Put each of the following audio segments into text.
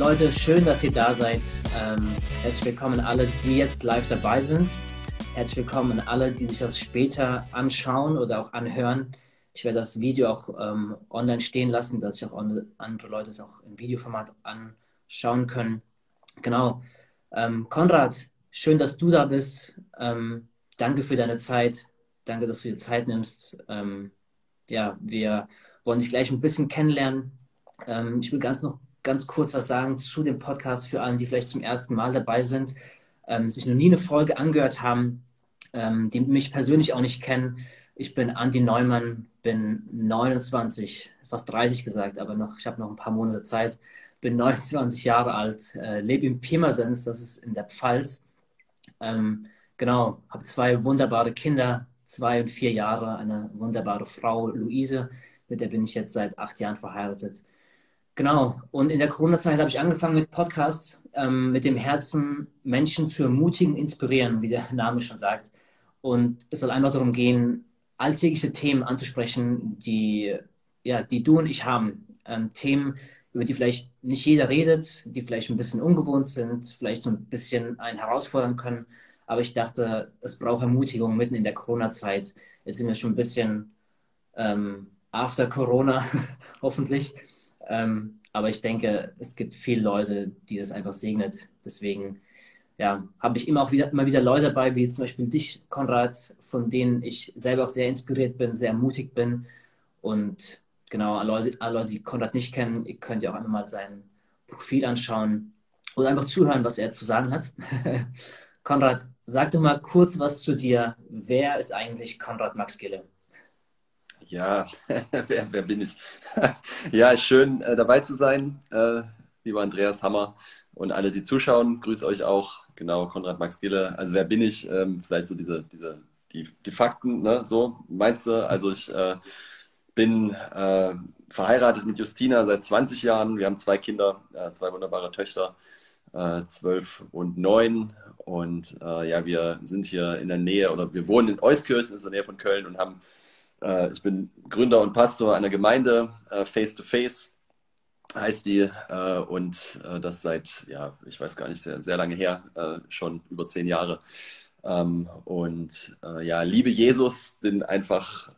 Leute, schön, dass ihr da seid. Ähm, herzlich willkommen alle, die jetzt live dabei sind. Herzlich willkommen alle, die sich das später anschauen oder auch anhören. Ich werde das Video auch ähm, online stehen lassen, dass sich auch andere Leute es auch im Videoformat anschauen können. Genau. Ähm, Konrad, schön, dass du da bist. Ähm, danke für deine Zeit. Danke, dass du dir Zeit nimmst. Ähm, ja, wir wollen dich gleich ein bisschen kennenlernen. Ähm, ich will ganz noch ganz kurz was sagen zu dem Podcast für alle, die vielleicht zum ersten Mal dabei sind, ähm, sich noch nie eine Folge angehört haben, ähm, die mich persönlich auch nicht kennen. Ich bin Andi Neumann, bin 29, fast 30 gesagt, aber noch, ich habe noch ein paar Monate Zeit. Bin 29 Jahre alt, äh, lebe in Pirmasens, das ist in der Pfalz. Ähm, genau, habe zwei wunderbare Kinder, zwei und vier Jahre, eine wunderbare Frau, Luise, mit der bin ich jetzt seit acht Jahren verheiratet. Genau. Und in der Corona-Zeit habe ich angefangen mit Podcasts, ähm, mit dem Herzen, Menschen zu ermutigen, inspirieren, wie der Name schon sagt. Und es soll einfach darum gehen, alltägliche Themen anzusprechen, die, ja, die du und ich haben. Ähm, Themen, über die vielleicht nicht jeder redet, die vielleicht ein bisschen ungewohnt sind, vielleicht so ein bisschen einen herausfordern können. Aber ich dachte, es braucht Ermutigung mitten in der Corona-Zeit. Jetzt sind wir schon ein bisschen ähm, after Corona, hoffentlich. Ähm, aber ich denke, es gibt viele Leute, die das einfach segnet. Deswegen ja, habe ich immer auch wieder, immer wieder Leute dabei, wie zum Beispiel dich, Konrad, von denen ich selber auch sehr inspiriert bin, sehr mutig bin. Und genau, alle Leute, alle Leute, die Konrad nicht kennen, ihr könnt ja auch einfach mal sein Profil anschauen oder einfach zuhören, was er zu sagen hat. Konrad, sag doch mal kurz was zu dir. Wer ist eigentlich Konrad Max Gille? Ja, wer, wer, bin ich? ja, schön äh, dabei zu sein, äh, lieber Andreas Hammer und alle, die zuschauen. Grüße euch auch. Genau, Konrad Max Gille. Also wer bin ich? Ähm, vielleicht so diese, diese die, die Fakten, ne? So meinst du? Also ich äh, bin äh, verheiratet mit Justina seit 20 Jahren. Wir haben zwei Kinder, äh, zwei wunderbare Töchter, äh, zwölf und neun. Und ja, wir sind hier in der Nähe oder wir wohnen in Euskirchen, in der Nähe von Köln und haben äh, ich bin Gründer und Pastor einer Gemeinde, äh, Face to Face heißt die, äh, und das seit, ja, ich weiß gar nicht, sehr, sehr lange her, schon über zehn Jahre. Ähm, und ja, liebe Jesus, bin einfach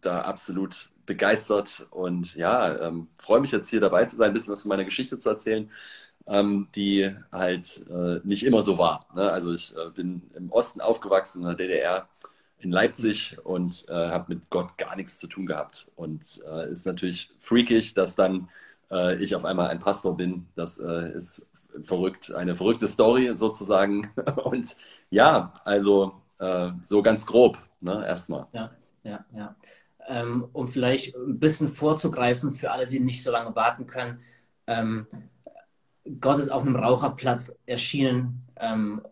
da absolut begeistert und ja, ähm, freue mich jetzt hier dabei zu sein, ein bisschen was von meiner Geschichte zu erzählen, ähm, die halt nicht immer so war. Ne? Also ich bin im Osten aufgewachsen, in der DDR, in Leipzig und äh, habe mit Gott gar nichts zu tun gehabt. Und äh, ist natürlich freakig, dass dann äh, ich auf einmal ein Pastor bin. Das äh, ist verrückt, eine verrückte Story sozusagen. Und ja, also äh, so ganz grob, ne, erstmal. Ja, ja, ja. Ähm, um vielleicht ein bisschen vorzugreifen für alle, die nicht so lange warten können. Ähm, Gott ist auf einem Raucherplatz erschienen. Ähm,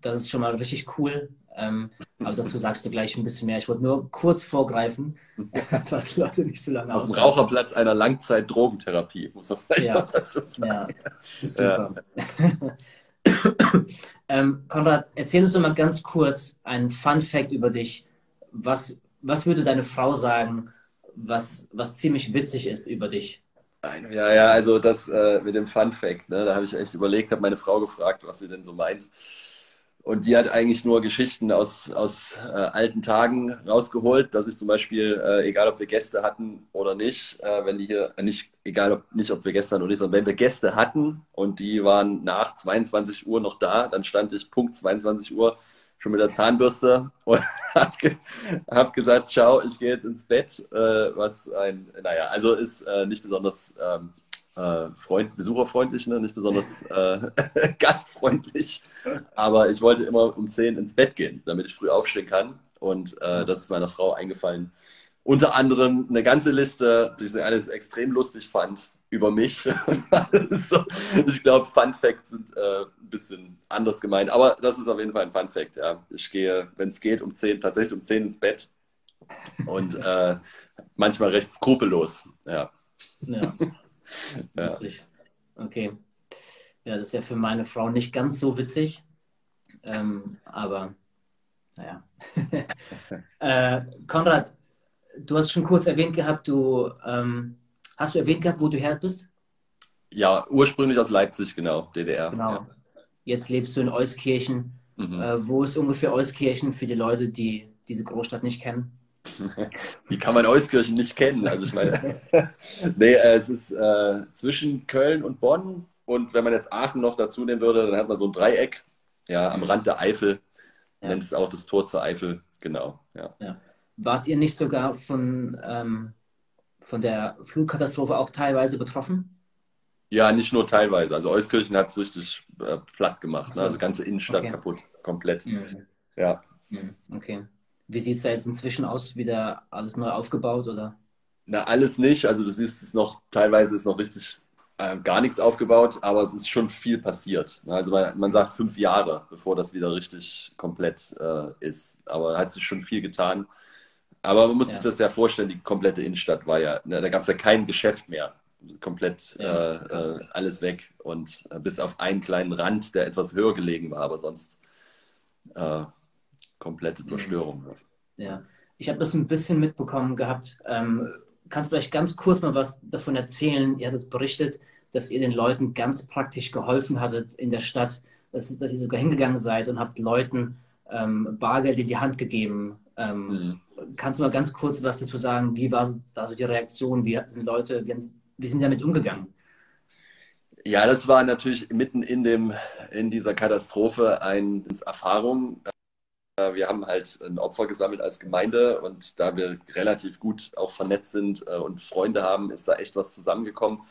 das ist schon mal richtig cool. Ähm, aber dazu sagst du gleich ein bisschen mehr. Ich wollte nur kurz vorgreifen, was Leute nicht so lange Auf dem Raucherplatz einer Langzeit-Drogentherapie, muss man vielleicht ja. dazu sagen. Ja, super. Ja. ähm, Konrad, erzähl uns doch mal ganz kurz einen Fun-Fact über dich. Was, was würde deine Frau sagen, was, was ziemlich witzig ist über dich? Ja, ja, also das äh, mit dem Fun Fact, ne, da habe ich echt überlegt, habe meine Frau gefragt, was sie denn so meint. Und die hat eigentlich nur Geschichten aus, aus äh, alten Tagen rausgeholt, dass ich zum Beispiel, äh, egal ob wir Gäste hatten oder nicht, äh, wenn die hier, äh, nicht, egal ob, nicht ob wir hatten oder nicht, sondern wenn wir Gäste hatten und die waren nach 22 Uhr noch da, dann stand ich Punkt 22 Uhr schon mit der Zahnbürste und habe ge hab gesagt, ciao, ich gehe jetzt ins Bett, äh, was ein, naja, also ist äh, nicht besonders ähm, äh, Freund, besucherfreundlich, ne? nicht besonders äh, gastfreundlich. Aber ich wollte immer um 10 ins Bett gehen, damit ich früh aufstehen kann. Und äh, das ist meiner Frau eingefallen. Unter anderem eine ganze Liste, die sie alles extrem lustig fand, über mich. so, ich glaube, Fun Facts sind äh, ein bisschen anders gemeint. Aber das ist auf jeden Fall ein Fun Fact. Ja. Ich gehe, wenn es geht, um 10, tatsächlich um 10 ins Bett. Und äh, manchmal recht skrupellos. Ja. ja. Witzig. Okay. Ja, das wäre für meine Frau nicht ganz so witzig. Ähm, aber naja. äh, Konrad, du hast schon kurz erwähnt gehabt, du ähm, hast du erwähnt gehabt, wo du her bist? Ja, ursprünglich aus Leipzig, genau, DDR. Genau. Ja. Jetzt lebst du in Euskirchen. Mhm. Äh, wo ist ungefähr Euskirchen für die Leute, die diese Großstadt nicht kennen? Wie kann man Euskirchen nicht kennen? Also ich meine, nee, äh, es ist äh, zwischen Köln und Bonn und wenn man jetzt Aachen noch dazu nehmen würde, dann hat man so ein Dreieck, ja, am mhm. Rand der Eifel. Ja. Nennt es auch das Tor zur Eifel, genau. Ja. ja. Wart ihr nicht sogar von, ähm, von der Flugkatastrophe auch teilweise betroffen? Ja, nicht nur teilweise. Also Euskirchen hat es richtig äh, platt gemacht. So. Ne? Also ganze Innenstadt okay. kaputt, komplett. Mhm. Ja. Mhm. Okay. Wie sieht es da jetzt inzwischen aus? Wieder alles neu aufgebaut oder? Na, alles nicht. Also du siehst es noch, teilweise ist noch richtig äh, gar nichts aufgebaut, aber es ist schon viel passiert. Also man, man sagt fünf Jahre, bevor das wieder richtig komplett äh, ist. Aber hat sich schon viel getan. Aber man muss ja. sich das ja vorstellen, die komplette Innenstadt war ja, ne, da gab es ja kein Geschäft mehr. Komplett ja, äh, äh, alles weg. Und äh, bis auf einen kleinen Rand, der etwas höher gelegen war, aber sonst äh, komplette Zerstörung. Ja, ich habe das ein bisschen mitbekommen gehabt. Ähm, kannst du vielleicht ganz kurz mal was davon erzählen? Ihr hattet berichtet, dass ihr den Leuten ganz praktisch geholfen hattet in der Stadt, dass, dass ihr sogar hingegangen seid und habt Leuten ähm, Bargeld in die Hand gegeben. Ähm, mhm. Kannst du mal ganz kurz was dazu sagen? Wie war da so die Reaktion? Wie sind Leute, wie, wie sind damit umgegangen? Ja, das war natürlich mitten in, dem, in dieser Katastrophe eine Erfahrung. Äh, wir haben halt ein Opfer gesammelt als Gemeinde und da wir relativ gut auch vernetzt sind äh, und Freunde haben, ist da echt was zusammengekommen.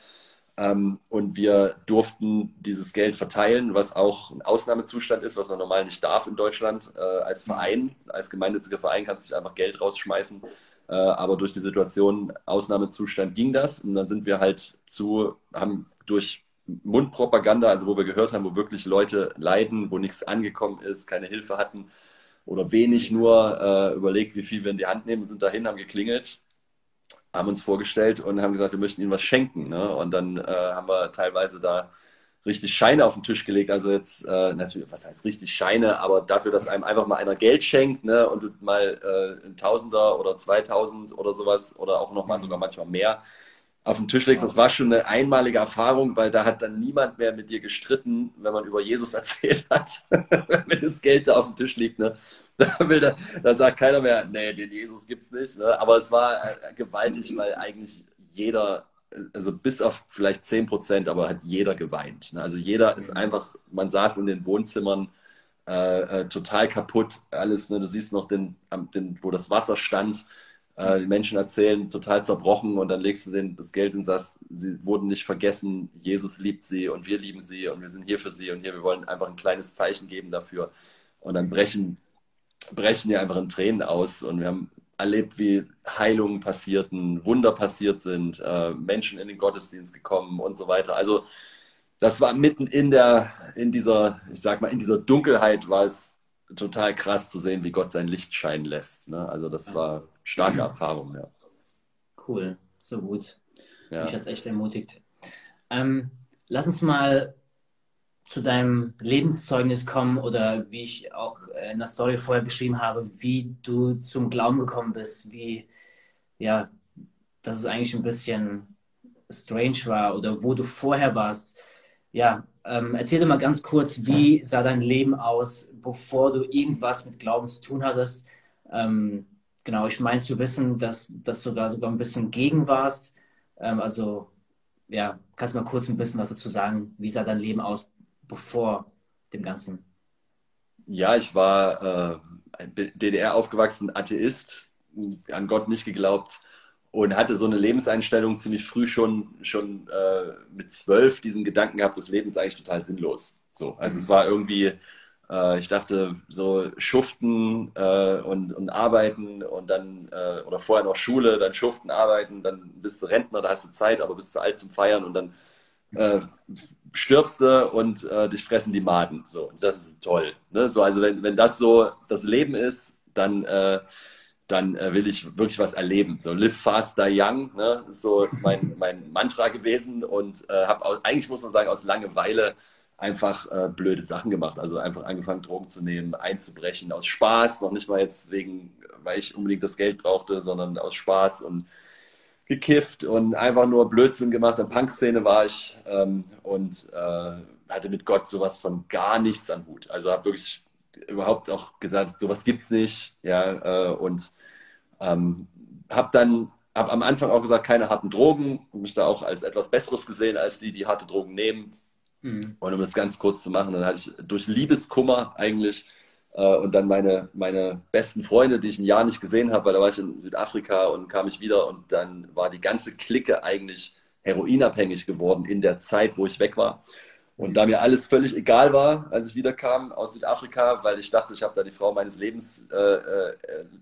Ähm, und wir durften dieses Geld verteilen, was auch ein Ausnahmezustand ist, was man normal nicht darf in Deutschland. Äh, als Verein, als gemeinnütziger Verein kannst du nicht einfach Geld rausschmeißen. Aber durch die Situation Ausnahmezustand ging das. Und dann sind wir halt zu, haben durch Mundpropaganda, also wo wir gehört haben, wo wirklich Leute leiden, wo nichts angekommen ist, keine Hilfe hatten, oder wenig nur äh, überlegt, wie viel wir in die Hand nehmen, sind dahin, haben geklingelt, haben uns vorgestellt und haben gesagt, wir möchten ihnen was schenken. Ne? Und dann äh, haben wir teilweise da richtig Scheine auf den Tisch gelegt. Also jetzt äh, natürlich, was heißt richtig Scheine, aber dafür, dass einem einfach mal einer Geld schenkt ne, und mal äh, ein Tausender oder 2000 oder sowas oder auch nochmal sogar manchmal mehr auf den Tisch legst. Das war schon eine einmalige Erfahrung, weil da hat dann niemand mehr mit dir gestritten, wenn man über Jesus erzählt hat, wenn das Geld da auf dem Tisch liegt. Ne? Da, da, da sagt keiner mehr, nee, den Jesus gibt's nicht. Ne? Aber es war äh, gewaltig, weil eigentlich jeder, also bis auf vielleicht 10 Prozent, aber hat jeder geweint. Ne? Also jeder ist mhm. einfach, man saß in den Wohnzimmern, äh, äh, total kaputt, alles. Ne? Du siehst noch den, den, wo das Wasser stand äh, die Menschen erzählen, total zerbrochen und dann legst du denen das Geld und sagst, sie wurden nicht vergessen, Jesus liebt sie und wir lieben sie und wir sind hier für sie und hier, wir wollen einfach ein kleines Zeichen geben dafür. Und dann brechen, brechen die einfach in Tränen aus und wir haben erlebt, wie Heilungen passierten, Wunder passiert sind, äh, Menschen in den Gottesdienst gekommen und so weiter. Also das war mitten in der, in dieser, ich sag mal, in dieser Dunkelheit war es total krass zu sehen, wie Gott sein Licht scheinen lässt. Ne? Also das war starke Erfahrung, ja. Cool, so gut. Ja. Mich hat es echt ermutigt. Ähm, lass uns mal zu deinem Lebenszeugnis kommen oder wie ich auch in der Story vorher beschrieben habe, wie du zum Glauben gekommen bist, wie, ja, dass es eigentlich ein bisschen strange war oder wo du vorher warst. Ja, ähm, erzähl mal ganz kurz, wie sah dein Leben aus, bevor du irgendwas mit Glauben zu tun hattest? Ähm, genau, ich meine zu wissen, dass, dass du da sogar ein bisschen gegen warst. Ähm, also, ja, kannst du mal kurz ein bisschen was dazu sagen? Wie sah dein Leben aus bevor dem Ganzen? Ja, ich war äh, DDR aufgewachsen, Atheist, an Gott nicht geglaubt und hatte so eine Lebenseinstellung ziemlich früh schon, schon äh, mit zwölf diesen Gedanken gehabt, das Leben ist eigentlich total sinnlos. So, also mhm. es war irgendwie, äh, ich dachte, so schuften äh, und, und arbeiten und dann, äh, oder vorher noch Schule, dann schuften, arbeiten, dann bist du Rentner, da hast du Zeit, aber bist zu alt zum Feiern und dann äh, stirbst du und äh, dich fressen die Maden. So, das ist toll. Ne? So, also wenn, wenn das so das Leben ist, dann dann äh, will ich wirklich was erleben. So live fast, die young, ne? ist so mein, mein Mantra gewesen und äh, habe eigentlich, muss man sagen, aus Langeweile einfach äh, blöde Sachen gemacht. Also einfach angefangen, Drogen zu nehmen, einzubrechen, aus Spaß, noch nicht mal jetzt wegen, weil ich unbedingt das Geld brauchte, sondern aus Spaß und gekifft und einfach nur Blödsinn gemacht. In Punk-Szene war ich ähm, und äh, hatte mit Gott sowas von gar nichts an Hut. Also habe wirklich überhaupt auch gesagt, sowas gibt's nicht. Ja, äh, und ähm, habe dann hab am Anfang auch gesagt, keine harten Drogen, mich da auch als etwas Besseres gesehen als die, die harte Drogen nehmen. Mhm. Und um das ganz kurz zu machen, dann hatte ich durch Liebeskummer eigentlich äh, und dann meine, meine besten Freunde, die ich ein Jahr nicht gesehen habe, weil da war ich in Südafrika und kam ich wieder und dann war die ganze Clique eigentlich heroinabhängig geworden in der Zeit, wo ich weg war. Und da mir alles völlig egal war, als ich wiederkam aus Südafrika, weil ich dachte, ich habe da die Frau meines Lebens äh, äh,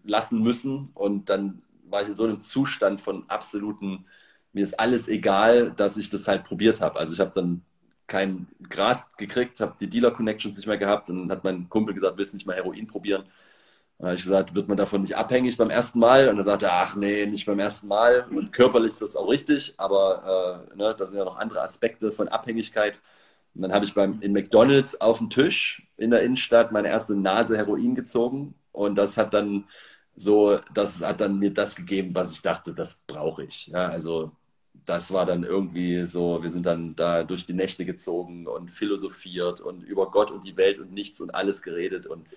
lassen müssen. Und dann war ich in so einem Zustand von absoluten, mir ist alles egal, dass ich das halt probiert habe. Also ich habe dann kein Gras gekriegt, habe die Dealer-Connections nicht mehr gehabt. Und dann hat mein Kumpel gesagt, willst du nicht mal Heroin probieren? dann habe ich gesagt, wird man davon nicht abhängig beim ersten Mal? Und er sagte, ach nee, nicht beim ersten Mal. Und körperlich ist das auch richtig, aber äh, ne, da sind ja noch andere Aspekte von Abhängigkeit. Und dann habe ich beim, in McDonalds auf dem Tisch in der Innenstadt meine erste Nase Heroin gezogen. Und das hat dann so, das hat dann mir das gegeben, was ich dachte, das brauche ich. Ja, also das war dann irgendwie so, wir sind dann da durch die Nächte gezogen und philosophiert und über Gott und die Welt und nichts und alles geredet und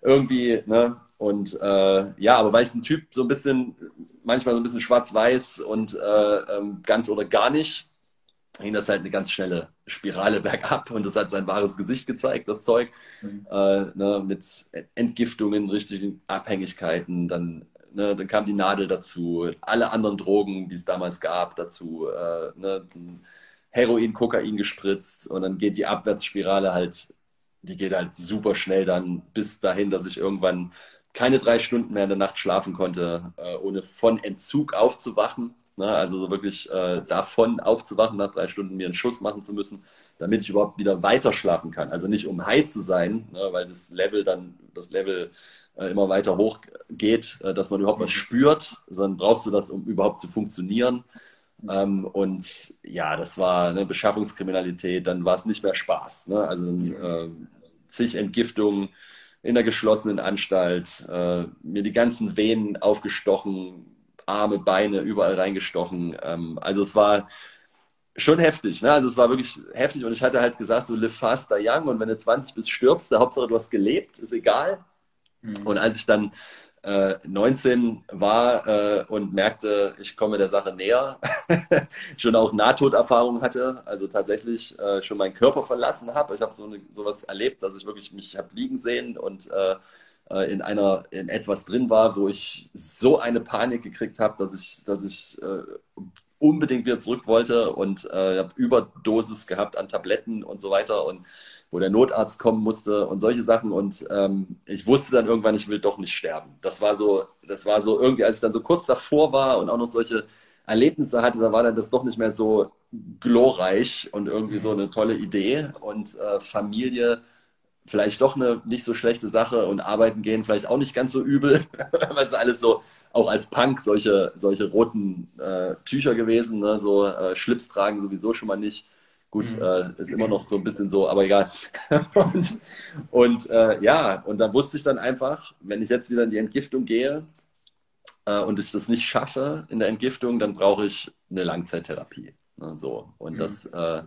irgendwie, ne? Und äh, ja, aber weil ich ein Typ so ein bisschen, manchmal so ein bisschen schwarz-weiß und äh, ähm, ganz oder gar nicht, ging das halt eine ganz schnelle Spirale bergab und das hat sein wahres Gesicht gezeigt, das Zeug, mhm. äh, ne, mit Entgiftungen, richtigen Abhängigkeiten, dann Ne, dann kam die Nadel dazu, alle anderen Drogen, die es damals gab, dazu. Äh, ne, Heroin, Kokain gespritzt und dann geht die Abwärtsspirale halt, die geht halt super schnell dann bis dahin, dass ich irgendwann keine drei Stunden mehr in der Nacht schlafen konnte, äh, ohne von Entzug aufzuwachen. Ne? Also wirklich äh, davon aufzuwachen, nach drei Stunden mir einen Schuss machen zu müssen, damit ich überhaupt wieder weiter schlafen kann. Also nicht um high zu sein, ne? weil das Level dann, das Level äh, immer weiter hochgeht, äh, dass man überhaupt was spürt, sondern brauchst du das, um überhaupt zu funktionieren. Ähm, und ja, das war eine Beschaffungskriminalität, dann war es nicht mehr Spaß. Ne? Also äh, zig Entgiftungen in der geschlossenen Anstalt, äh, mir die ganzen Venen aufgestochen, Arme, Beine überall reingestochen. Ähm, also es war schon heftig. Ne? Also es war wirklich heftig und ich hatte halt gesagt, so live fast, die young und wenn du 20 bist, stirbst, der Hauptsache du hast gelebt, ist egal. Mhm. Und als ich dann äh, 19 war äh, und merkte, ich komme der Sache näher, schon auch Nahtoderfahrung hatte, also tatsächlich äh, schon meinen Körper verlassen habe. Ich habe so sowas erlebt, dass ich wirklich mich habe liegen sehen und äh, in einer in etwas drin war, wo ich so eine Panik gekriegt habe, dass ich dass ich äh, unbedingt wieder zurück wollte und äh, habe Überdosis gehabt an Tabletten und so weiter und wo der Notarzt kommen musste und solche Sachen. Und ähm, ich wusste dann irgendwann, ich will doch nicht sterben. Das war so, das war so irgendwie, als ich dann so kurz davor war und auch noch solche Erlebnisse hatte, da war dann das doch nicht mehr so glorreich und irgendwie so eine tolle Idee. Und äh, Familie vielleicht doch eine nicht so schlechte Sache und arbeiten gehen vielleicht auch nicht ganz so übel. weil es alles so, auch als Punk, solche, solche roten äh, Tücher gewesen, ne? so äh, Schlips tragen sowieso schon mal nicht. Gut, mhm. äh, ist immer noch so ein bisschen so, aber egal. und und äh, ja, und dann wusste ich dann einfach, wenn ich jetzt wieder in die Entgiftung gehe äh, und ich das nicht schaffe in der Entgiftung, dann brauche ich eine Langzeittherapie. Ne, so. Und mhm. das äh,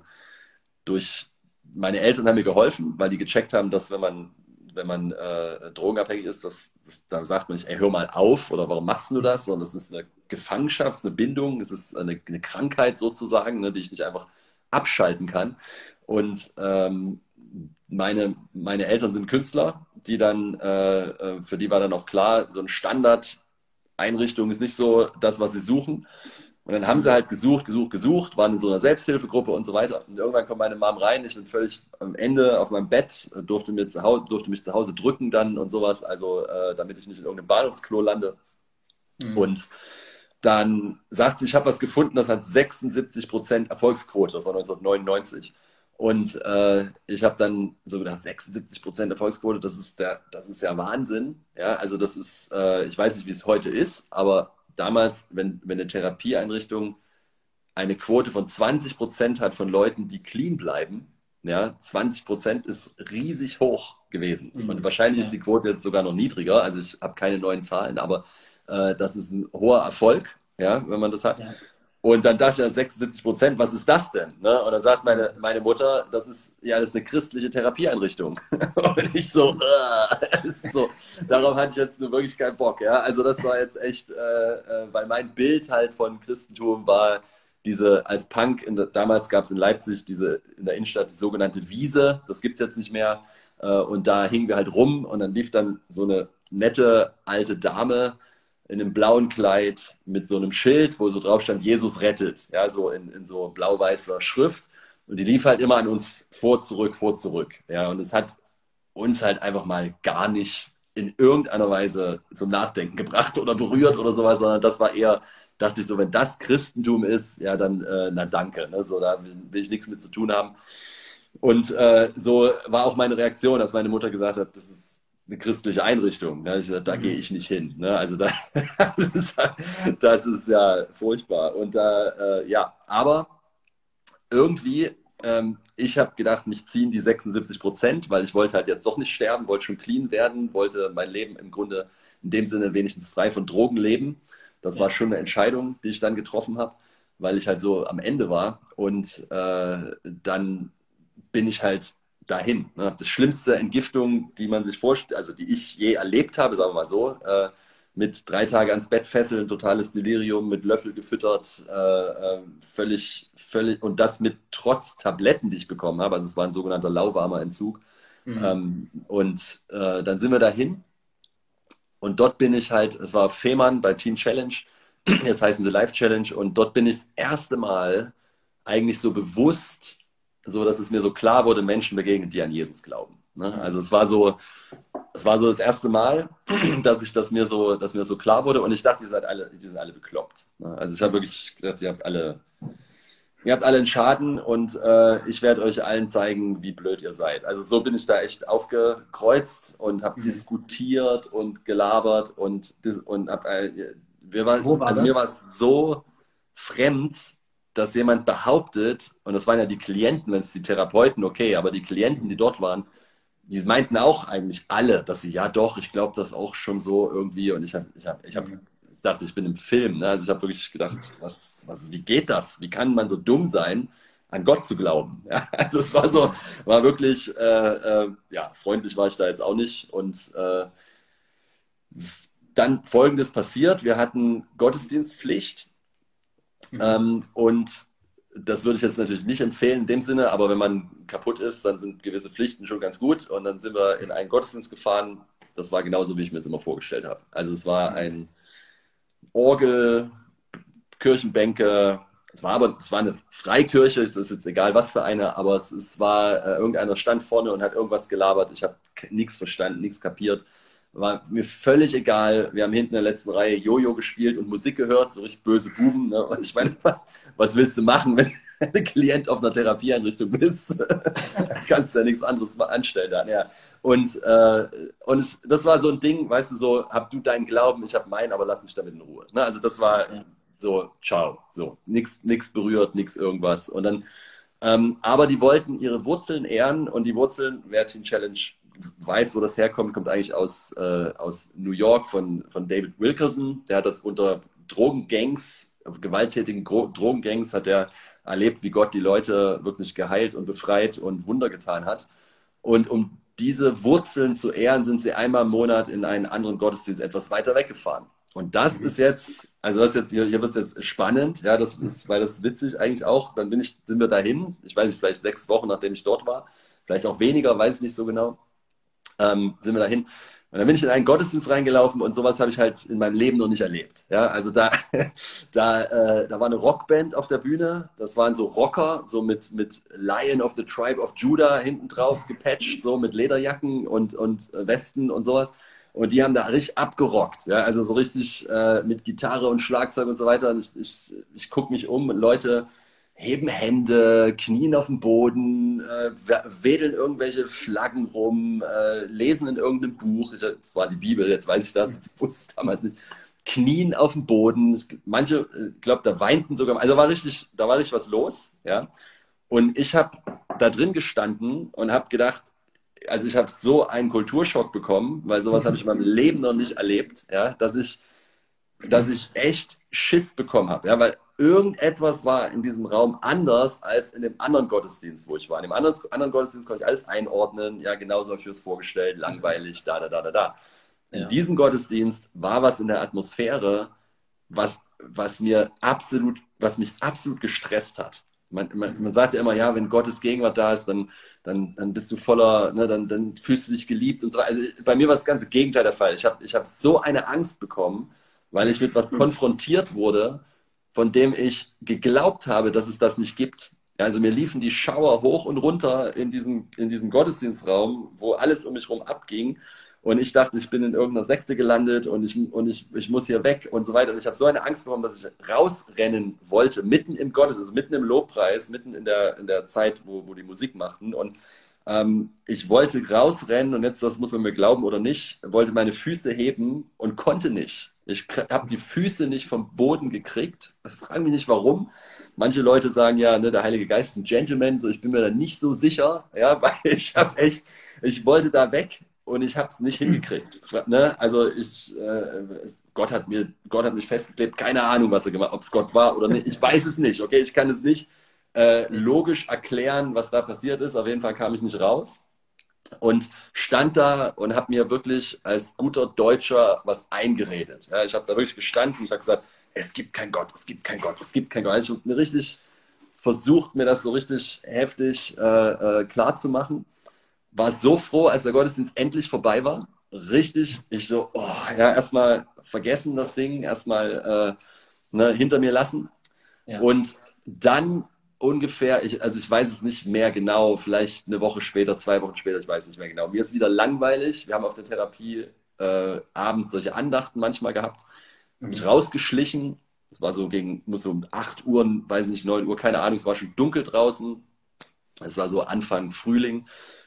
durch meine Eltern haben mir geholfen, weil die gecheckt haben, dass wenn man wenn man äh, drogenabhängig ist, das, das, dann sagt man nicht, ey, hör mal auf oder warum machst du das, sondern es ist eine Gefangenschaft, eine Bindung, es ist eine, eine Krankheit sozusagen, ne, die ich nicht einfach abschalten kann. Und ähm, meine, meine Eltern sind Künstler, die dann, äh, äh, für die war dann auch klar, so ein Standard-Einrichtung ist nicht so das, was sie suchen. Und dann haben sie halt gesucht, gesucht, gesucht, waren in so einer Selbsthilfegruppe und so weiter. Und irgendwann kommt meine Mom rein, ich bin völlig am Ende auf meinem Bett, durfte, mir zu Hause, durfte mich zu Hause drücken dann und sowas, also äh, damit ich nicht in irgendeinem Bahnhofsklo lande. Mhm. Und dann sagt sie, ich habe was gefunden, das hat 76 Prozent Erfolgsquote, das war 1999. Und äh, ich habe dann so gedacht, 76 Prozent Erfolgsquote, das ist der, das ist ja Wahnsinn. Ja, also das ist, äh, ich weiß nicht, wie es heute ist, aber damals, wenn, wenn eine Therapieeinrichtung eine Quote von 20 Prozent hat von Leuten, die clean bleiben, ja, 20 Prozent ist riesig hoch gewesen. Mhm. Und wahrscheinlich ja. ist die Quote jetzt sogar noch niedriger. Also ich habe keine neuen Zahlen, aber äh, das ist ein hoher Erfolg, ja, wenn man das hat. Ja. Und dann dachte ich, 76 Prozent, was ist das denn? Ne? Und dann sagt meine, meine Mutter, das ist ja das ist eine christliche Therapieeinrichtung. und ich so, äh, so, darauf hatte ich jetzt nur wirklich keinen Bock. Ja? Also das war jetzt echt, äh, äh, weil mein Bild halt von Christentum war diese als Punk, der, damals gab es in Leipzig diese in der Innenstadt die sogenannte Wiese, das gibt es jetzt nicht mehr. Äh, und da hingen wir halt rum und dann lief dann so eine nette alte Dame in einem blauen Kleid mit so einem Schild, wo so drauf stand, Jesus rettet, ja, so in, in so blau-weißer Schrift. Und die lief halt immer an uns vor, zurück, vor, zurück. Ja, und es hat uns halt einfach mal gar nicht in irgendeiner Weise zum Nachdenken gebracht oder berührt oder sowas, sondern das war eher, dachte ich so, wenn das Christentum ist, ja, dann, äh, na danke, ne? so, da will ich nichts mit zu tun haben. Und äh, so war auch meine Reaktion, als meine Mutter gesagt hat, das ist eine christliche Einrichtung. Ich, da mhm. gehe ich nicht hin. Ne? Also da, das, ist, das, ist, ja furchtbar. Und da, äh, ja, aber irgendwie, ähm, ich habe gedacht, mich ziehen die 76 Prozent, weil ich wollte halt jetzt doch nicht sterben, wollte schon clean werden, wollte mein Leben im Grunde in dem Sinne wenigstens frei von Drogen leben. Das ja. war schon eine Entscheidung, die ich dann getroffen habe, weil ich halt so am Ende war. Und äh, dann bin ich halt dahin. Ne? Das schlimmste Entgiftung, die man sich vorstellt, also die ich je erlebt habe, sagen wir mal so, äh, mit drei Tage ans Bett fesseln, totales Delirium, mit Löffel gefüttert, äh, äh, völlig, völlig, und das mit trotz Tabletten, die ich bekommen habe. Also es war ein sogenannter lauwarmer Entzug. Mhm. Ähm, und äh, dann sind wir dahin. Und dort bin ich halt, es war Fehmarn bei Team Challenge, jetzt heißen sie Live Challenge, und dort bin ich das erste Mal eigentlich so bewusst so, dass es mir so klar wurde, Menschen begegnen, die an Jesus glauben. Ne? Also es war so, es war so das erste Mal, dass ich das mir so, dass mir so klar wurde und ich dachte, ihr seid alle, die sind alle bekloppt. Ne? Also ich habe wirklich gedacht, ihr habt alle, ihr habt alle einen Schaden und äh, ich werde euch allen zeigen, wie blöd ihr seid. Also so bin ich da echt aufgekreuzt und habe mhm. diskutiert und gelabert und und hab, äh, mir war, war also das? mir war es so fremd, dass jemand behauptet, und das waren ja die Klienten, wenn es die Therapeuten, okay, aber die Klienten, die dort waren, die meinten auch eigentlich alle, dass sie, ja doch, ich glaube das auch schon so irgendwie. Und ich habe, ich habe, ich habe, ich dachte, ich bin im Film. Ne? Also ich habe wirklich gedacht, was, was, wie geht das? Wie kann man so dumm sein, an Gott zu glauben? Ja? Also es war so, war wirklich, äh, äh, ja, freundlich war ich da jetzt auch nicht. Und äh, dann folgendes passiert: Wir hatten Gottesdienstpflicht Mhm. Ähm, und das würde ich jetzt natürlich nicht empfehlen in dem Sinne, aber wenn man kaputt ist, dann sind gewisse Pflichten schon ganz gut. Und dann sind wir in einen Gottesdienst gefahren. Das war genauso, wie ich mir es immer vorgestellt habe. Also es war ein Orgel, Kirchenbänke. Es war aber, es war eine Freikirche, es ist jetzt egal was für eine, aber es, es war, äh, irgendeiner stand vorne und hat irgendwas gelabert. Ich habe nichts verstanden, nichts kapiert. War mir völlig egal. Wir haben hinten in der letzten Reihe Jojo gespielt und Musik gehört, so richtig böse Buben. Ne? Und ich meine, was willst du machen, wenn du Klient auf einer Therapieeinrichtung bist? kannst du ja nichts anderes mal anstellen dann, ja. Und, äh, und es, das war so ein Ding, weißt du, so, hab du deinen Glauben, ich hab meinen, aber lass mich damit in Ruhe. Ne? Also das war so, ciao, so, nichts berührt, nichts irgendwas. Und dann, ähm, aber die wollten ihre Wurzeln ehren und die Wurzeln, wer Teen Challenge weiß, wo das herkommt, kommt eigentlich aus, äh, aus New York von, von David Wilkerson. Der hat das unter Drogengangs, gewalttätigen Drogengangs, hat er erlebt, wie Gott die Leute wirklich geheilt und befreit und Wunder getan hat. Und um diese Wurzeln zu ehren, sind sie einmal im Monat in einen anderen Gottesdienst etwas weiter weggefahren. Und das ist jetzt, also das ist jetzt, hier wird es jetzt spannend, ja, das ist, weil das ist witzig eigentlich auch. Dann bin ich, sind wir dahin, ich weiß nicht, vielleicht sechs Wochen, nachdem ich dort war, vielleicht auch weniger, weiß ich nicht so genau ähm, sind wir dahin. Und dann bin ich in einen Gottesdienst reingelaufen und sowas habe ich halt in meinem Leben noch nicht erlebt. Ja, also da, da, äh, da war eine Rockband auf der Bühne. Das waren so Rocker, so mit, mit Lion of the Tribe of Judah hinten drauf gepatcht, so mit Lederjacken und, und Westen und sowas. Und die haben da richtig abgerockt. Ja, also so richtig äh, mit Gitarre und Schlagzeug und so weiter. Und ich, ich, ich gucke mich um, Leute heben Hände, knien auf dem Boden, äh, wedeln irgendwelche Flaggen rum, äh, lesen in irgendeinem Buch. Ich, das war die Bibel, jetzt weiß ich das, das wusste ich damals nicht. Knien auf dem Boden. Manche, ich äh, glaube, da weinten sogar. Also war richtig, da war richtig was los, ja. Und ich habe da drin gestanden und habe gedacht, also ich habe so einen Kulturschock bekommen, weil sowas habe ich in meinem Leben noch nicht erlebt, ja, dass ich, dass ich echt Schiss bekommen habe, ja, weil irgendetwas war in diesem Raum anders als in dem anderen Gottesdienst, wo ich war. In dem anderen, anderen Gottesdienst konnte ich alles einordnen. Ja, genauso habe ich mir das vorgestellt, langweilig, da, da, da, da, da. In ja. diesem Gottesdienst war was in der Atmosphäre, was, was mir absolut, was mich absolut gestresst hat. Man, man, man, sagt ja immer, ja, wenn Gottes Gegenwart da ist, dann, dann, dann bist du voller, ne, dann, dann fühlst du dich geliebt und so weiter. Also bei mir war das ganze Gegenteil der Fall. Ich habe ich hab so eine Angst bekommen, weil ich mit was konfrontiert wurde, von dem ich geglaubt habe, dass es das nicht gibt. Also mir liefen die Schauer hoch und runter in diesem, in diesem Gottesdienstraum, wo alles um mich herum abging. Und ich dachte, ich bin in irgendeiner Sekte gelandet und ich, und ich, ich muss hier weg und so weiter. Und ich habe so eine Angst bekommen, dass ich rausrennen wollte, mitten im Gottes, also mitten im Lobpreis, mitten in der, in der Zeit, wo, wo die Musik machten. Und ähm, ich wollte rausrennen und jetzt, das muss man mir glauben oder nicht, wollte meine Füße heben und konnte nicht. Ich habe die Füße nicht vom Boden gekriegt. Frage mich nicht warum. Manche Leute sagen ja, ne, der Heilige Geist ist ein Gentleman. So, ich bin mir da nicht so sicher, ja, weil ich habe echt, ich wollte da weg und ich habe es nicht hingekriegt. Ne? Also ich, äh, Gott hat mir, Gott hat mich festgeklebt. Keine Ahnung, was er gemacht, ob es Gott war oder nicht. Ich weiß es nicht. Okay, ich kann es nicht äh, logisch erklären, was da passiert ist. Auf jeden Fall kam ich nicht raus und stand da und habe mir wirklich als guter Deutscher was eingeredet. Ja, ich habe da wirklich gestanden. Ich habe gesagt, es gibt kein Gott, es gibt kein Gott, es gibt kein Gott. Ich habe mir richtig versucht, mir das so richtig heftig äh, äh, klar zu machen war so froh, als der Gottesdienst endlich vorbei war. Richtig, ich so, oh, ja, erstmal vergessen das Ding, erstmal äh, ne, hinter mir lassen. Ja. Und dann ungefähr, ich, also ich weiß es nicht mehr genau, vielleicht eine Woche später, zwei Wochen später, ich weiß nicht mehr genau. Mir ist wieder langweilig. Wir haben auf der Therapie äh, abends solche Andachten manchmal gehabt. Mhm. Mich rausgeschlichen. Es war so gegen, muss so um 8 Uhr, weiß nicht, 9 Uhr, keine Ahnung, es war schon dunkel draußen. Es war so Anfang Frühling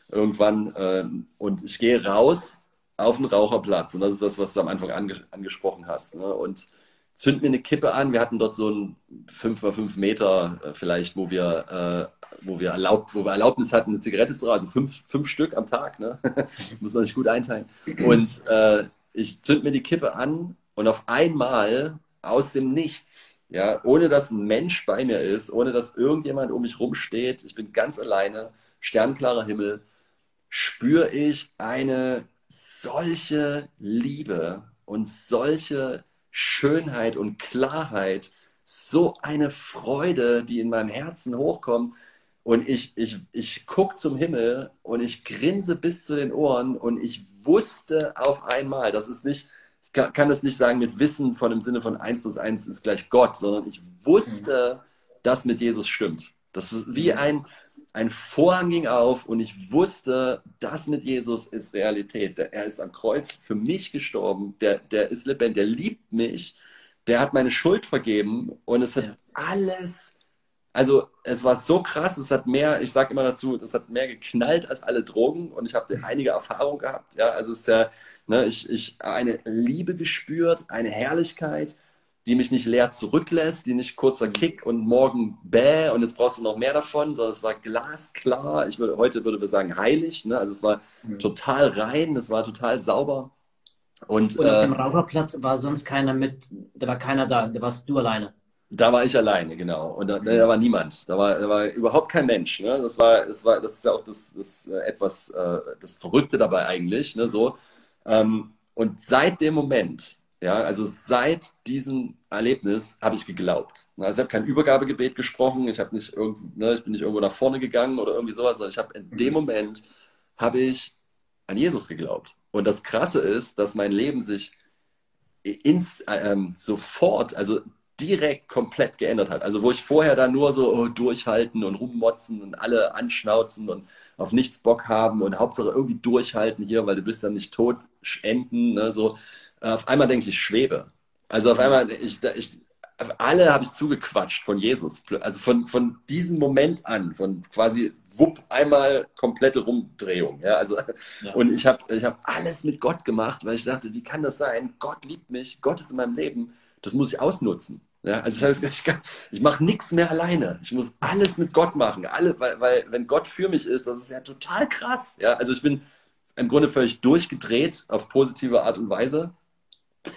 irgendwann. Äh, und ich gehe raus auf den Raucherplatz. Und das ist das, was du am Anfang ange angesprochen hast. Ne? Und zünd mir eine Kippe an. Wir hatten dort so ein 5 x 5 Meter äh, vielleicht, wo wir, äh, wo wir erlaubt, wo wir Erlaubnis hatten, eine Zigarette zu rauchen. Also fünf, fünf Stück am Tag. Ne? Muss man sich gut einteilen. Und äh, ich zünd mir die Kippe an und auf einmal aus dem Nichts, ja, ohne dass ein Mensch bei mir ist, ohne dass irgendjemand um mich rumsteht, ich bin ganz alleine, sternklarer Himmel, spüre ich eine solche Liebe und solche Schönheit und Klarheit, so eine Freude, die in meinem Herzen hochkommt. Und ich, ich, ich gucke zum Himmel und ich grinse bis zu den Ohren und ich wusste auf einmal, das ist nicht, ich kann, kann das nicht sagen mit Wissen von im Sinne von 1 plus 1 ist gleich Gott, sondern ich wusste, mhm. dass mit Jesus stimmt. Das ist wie mhm. ein, ein Vorhang ging auf und ich wusste, das mit Jesus ist Realität. Er ist am Kreuz für mich gestorben, der, der ist lebendig, der liebt mich, der hat meine Schuld vergeben und es hat ja. alles, also es war so krass, es hat mehr, ich sage immer dazu, es hat mehr geknallt als alle Drogen und ich habe einige Erfahrungen gehabt. Ja, also es ist ja, ne, ich, ich eine Liebe gespürt, eine Herrlichkeit die mich nicht leer zurücklässt, die nicht kurzer Kick und morgen bäh und jetzt brauchst du noch mehr davon, sondern es war glasklar. Ich würde, heute würde wir sagen heilig. Ne? Also es war mhm. total rein, es war total sauber. Und, und auf äh, dem Raucherplatz war sonst keiner mit, da war keiner da, da warst du alleine. Da war ich alleine, genau. Und da, da war niemand. Da war, da war überhaupt kein Mensch. Ne? Das war, das war, das ist ja auch das, das äh, etwas, äh, das Verrückte dabei eigentlich. Ne? So. Ähm, und seit dem Moment, ja, also seit diesem Erlebnis habe ich geglaubt. Also ich habe kein Übergabegebet gesprochen, ich habe nicht irgend, ne, ich bin nicht irgendwo nach vorne gegangen oder irgendwie sowas, sondern ich habe in dem Moment habe ich an Jesus geglaubt. Und das Krasse ist, dass mein Leben sich ins, äh, sofort, also direkt komplett geändert hat. Also wo ich vorher da nur so oh, durchhalten und rummotzen und alle anschnauzen und auf nichts Bock haben und Hauptsache irgendwie durchhalten hier, weil du bist dann nicht tot enden, ne, so auf einmal denke ich, ich schwebe. Also auf einmal, ich, ich, alle habe ich zugequatscht von Jesus. Also von, von diesem Moment an, von quasi wupp, einmal komplette Rumdrehung. Ja, also, ja. Und ich habe ich hab alles mit Gott gemacht, weil ich dachte, wie kann das sein? Gott liebt mich, Gott ist in meinem Leben, das muss ich ausnutzen. Ja, also ich, ich, ich mache nichts mehr alleine. Ich muss alles mit Gott machen. Alle, weil, weil wenn Gott für mich ist, das ist ja total krass. Ja, also ich bin im Grunde völlig durchgedreht auf positive Art und Weise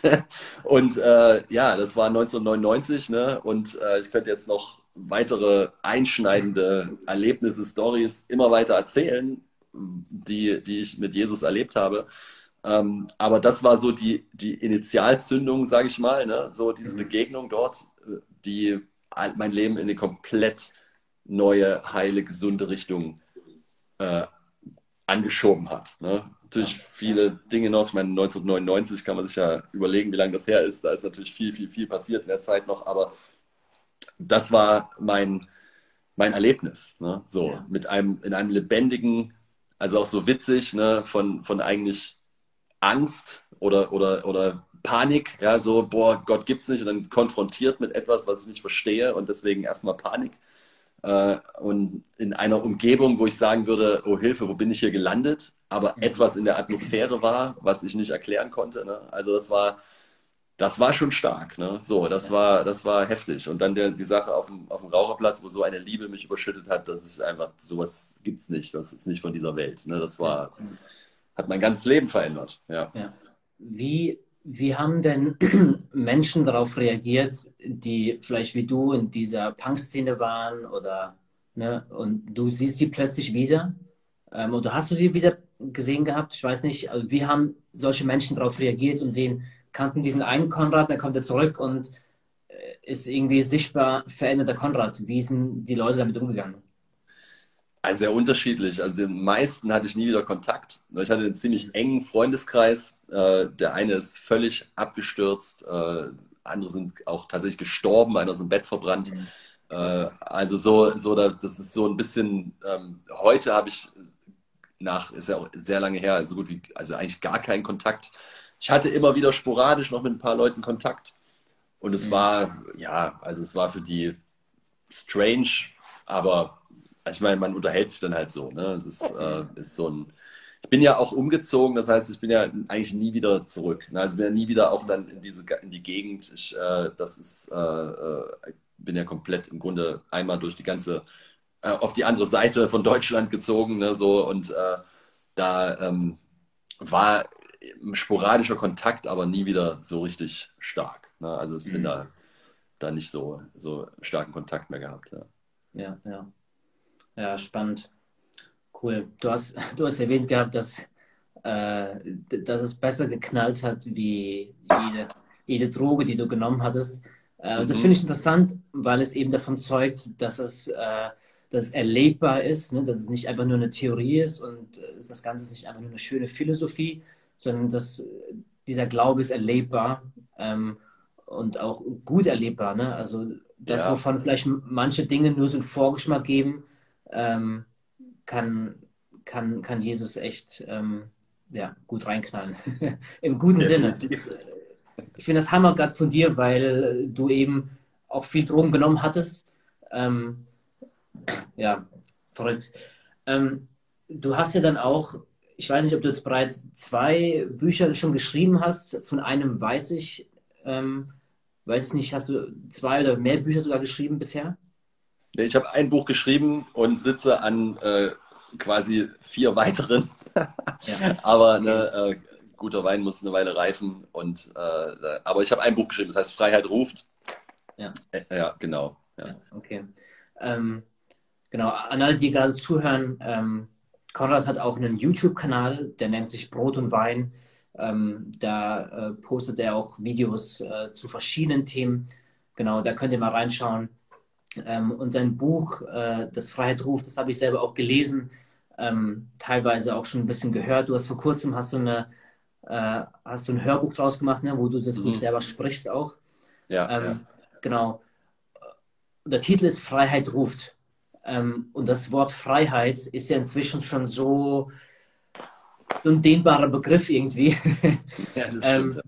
und äh, ja, das war 1999, ne? Und äh, ich könnte jetzt noch weitere einschneidende Erlebnisse, Stories immer weiter erzählen, die, die ich mit Jesus erlebt habe. Ähm, aber das war so die, die Initialzündung, sage ich mal, ne? so diese mhm. Begegnung dort, die mein Leben in eine komplett neue, heile, gesunde Richtung äh, angeschoben hat. Ne? Natürlich viele Dinge noch. Ich meine, 1999 kann man sich ja überlegen, wie lange das her ist. Da ist natürlich viel, viel, viel passiert in der Zeit noch. Aber das war mein, mein Erlebnis. Ne? So, ja. mit einem, in einem lebendigen, also auch so witzig, ne? von, von eigentlich Angst oder, oder, oder Panik, ja, so, boah, Gott gibt's nicht und dann konfrontiert mit etwas, was ich nicht verstehe und deswegen erstmal Panik. Äh, und in einer Umgebung, wo ich sagen würde, oh Hilfe, wo bin ich hier gelandet? Aber mhm. etwas in der Atmosphäre war, was ich nicht erklären konnte. Ne? Also das war, das war schon stark. Ne? So, das war, das war heftig. Und dann der, die Sache auf dem, auf dem Raucherplatz, wo so eine Liebe mich überschüttet hat, das ist einfach, sowas gibt's nicht. Das ist nicht von dieser Welt. Ne? Das war, hat mein ganzes Leben verändert. Ja. ja. Wie wie haben denn Menschen darauf reagiert, die vielleicht wie du in dieser Punk-Szene waren oder ne, und du siehst sie plötzlich wieder? Ähm, oder hast du sie wieder gesehen gehabt? Ich weiß nicht. Also wie haben solche Menschen darauf reagiert und sehen, kannten diesen einen Konrad, dann kommt er zurück und äh, ist irgendwie sichtbar veränderter Konrad. Wie sind die Leute damit umgegangen? Also sehr unterschiedlich. Also den meisten hatte ich nie wieder Kontakt. Ich hatte einen ziemlich engen Freundeskreis. Äh, der eine ist völlig abgestürzt, äh, andere sind auch tatsächlich gestorben, einer ist im Bett verbrannt. Mhm. Äh, also so, so das ist so ein bisschen, ähm, heute habe ich nach, ist ja auch sehr lange her, also gut wie, also eigentlich gar keinen Kontakt. Ich hatte immer wieder sporadisch noch mit ein paar Leuten Kontakt. Und es mhm. war, ja, also es war für die strange, aber also ich meine, man unterhält sich dann halt so. Ne? Es ist, äh, ist so ein. Ich bin ja auch umgezogen, das heißt, ich bin ja eigentlich nie wieder zurück. Ne? Also ich bin ja nie wieder auch dann in diese in die Gegend. Ich, äh, das ist, äh, äh bin ja komplett im Grunde einmal durch die ganze äh, auf die andere Seite von Deutschland gezogen, ne? so und äh, da ähm, war sporadischer Kontakt, aber nie wieder so richtig stark. Ne? Also ich mhm. bin da, da nicht so, so starken Kontakt mehr gehabt. Ja, ja. ja. Ja, spannend. Cool. Du hast, du hast erwähnt gehabt, dass, äh, dass es besser geknallt hat wie jede, jede Droge, die du genommen hattest. Äh, mhm. Das finde ich interessant, weil es eben davon zeugt, dass es, äh, dass es erlebbar ist, ne? dass es nicht einfach nur eine Theorie ist und äh, das Ganze ist nicht einfach nur eine schöne Philosophie, sondern dass dieser Glaube ist erlebbar ähm, und auch gut erlebbar. Ne? Also das, ja. wovon vielleicht manche Dinge nur so einen Vorgeschmack geben, ähm, kann, kann, kann Jesus echt ähm, ja, gut reinknallen. Im guten Sinne. Ich finde das Hammer gerade von dir, weil du eben auch viel Drogen genommen hattest. Ähm, ja, verrückt. Ähm, du hast ja dann auch, ich weiß nicht, ob du jetzt bereits zwei Bücher schon geschrieben hast. Von einem weiß ich, ähm, weiß ich nicht, hast du zwei oder mehr Bücher sogar geschrieben bisher? Ich habe ein Buch geschrieben und sitze an äh, quasi vier weiteren. ja. Aber ne, äh, guter Wein muss eine Weile reifen. Und, äh, aber ich habe ein Buch geschrieben, das heißt Freiheit ruft. Ja, äh, ja genau. Ja okay. Ähm, genau, an alle, die gerade zuhören, ähm, Konrad hat auch einen YouTube-Kanal, der nennt sich Brot und Wein. Ähm, da äh, postet er auch Videos äh, zu verschiedenen Themen. Genau, da könnt ihr mal reinschauen. Ähm, und sein Buch, äh, Das Freiheit ruft, das habe ich selber auch gelesen, ähm, teilweise auch schon ein bisschen gehört. Du hast vor kurzem hast du eine, äh, hast du ein Hörbuch draus gemacht, ne, wo du das mhm. Buch selber sprichst auch. Ja, ähm, ja. Genau. Der Titel ist Freiheit ruft. Ähm, und das Wort Freiheit ist ja inzwischen schon so, so ein dehnbarer Begriff irgendwie. Ja, das stimmt.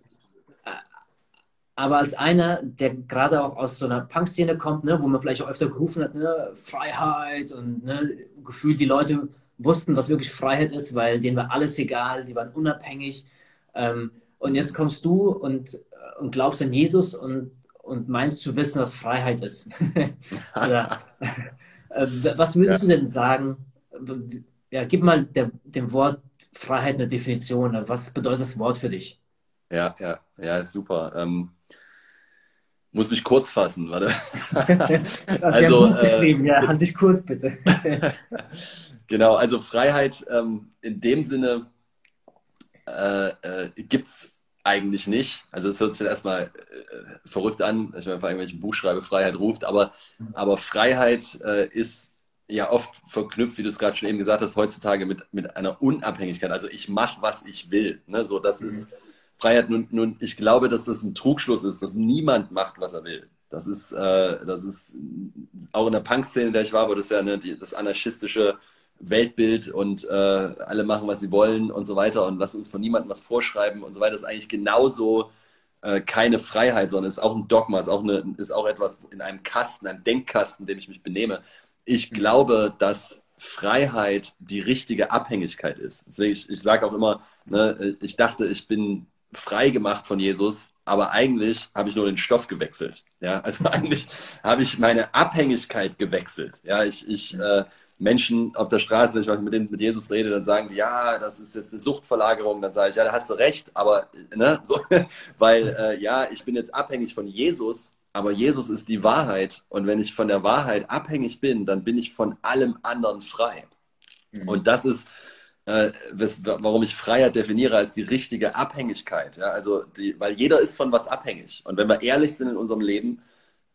Aber als einer, der gerade auch aus so einer Punk-Szene kommt, ne, wo man vielleicht auch öfter gerufen hat, ne, Freiheit und ne, gefühlt die Leute wussten, was wirklich Freiheit ist, weil denen war alles egal, die waren unabhängig. Ähm, und jetzt kommst du und, äh, und glaubst an Jesus und, und meinst zu wissen, was Freiheit ist. Oder, äh, was würdest ja. du denn sagen? Ja, gib mal der, dem Wort Freiheit eine Definition. Was bedeutet das Wort für dich? Ja, ja, ja, ist super. Ähm, muss mich kurz fassen, warte. also, ja geschrieben, äh, ja, halt dich kurz bitte. genau, also Freiheit ähm, in dem Sinne äh, äh, gibt es eigentlich nicht. Also es hört sich erstmal äh, verrückt an, ich meine, vor irgendwelchen Buchschreibe Freiheit ruft, aber, aber Freiheit äh, ist ja oft verknüpft, wie du es gerade schon eben gesagt hast, heutzutage mit, mit einer Unabhängigkeit. Also ich mache, was ich will. Ne? So, das mhm. ist Freiheit. Nun, nun, ich glaube, dass das ein Trugschluss ist, dass niemand macht, was er will. Das ist, äh, das ist auch in der Punk-Szene, in der ich war, wo das ja ne, die, das anarchistische Weltbild und äh, alle machen, was sie wollen und so weiter und lassen uns von niemandem was vorschreiben und so weiter, das ist eigentlich genauso äh, keine Freiheit, sondern ist auch ein Dogma, ist auch, eine, ist auch etwas in einem Kasten, einem Denkkasten, in dem ich mich benehme. Ich glaube, dass Freiheit die richtige Abhängigkeit ist. Deswegen, ich, ich sage auch immer, ne, ich dachte, ich bin frei gemacht von Jesus, aber eigentlich habe ich nur den Stoff gewechselt. Ja, also eigentlich habe ich meine Abhängigkeit gewechselt. Ja, ich, ich äh, Menschen auf der Straße, wenn ich mit, denen, mit Jesus rede, dann sagen die, ja, das ist jetzt eine Suchtverlagerung. Dann sage ich, ja, da hast du recht, aber, ne, so, weil, äh, ja, ich bin jetzt abhängig von Jesus, aber Jesus ist die Wahrheit. Und wenn ich von der Wahrheit abhängig bin, dann bin ich von allem anderen frei. Mhm. Und das ist, äh, warum ich Freiheit definiere als die richtige Abhängigkeit. Ja? Also, die, weil jeder ist von was abhängig. Und wenn wir ehrlich sind in unserem Leben,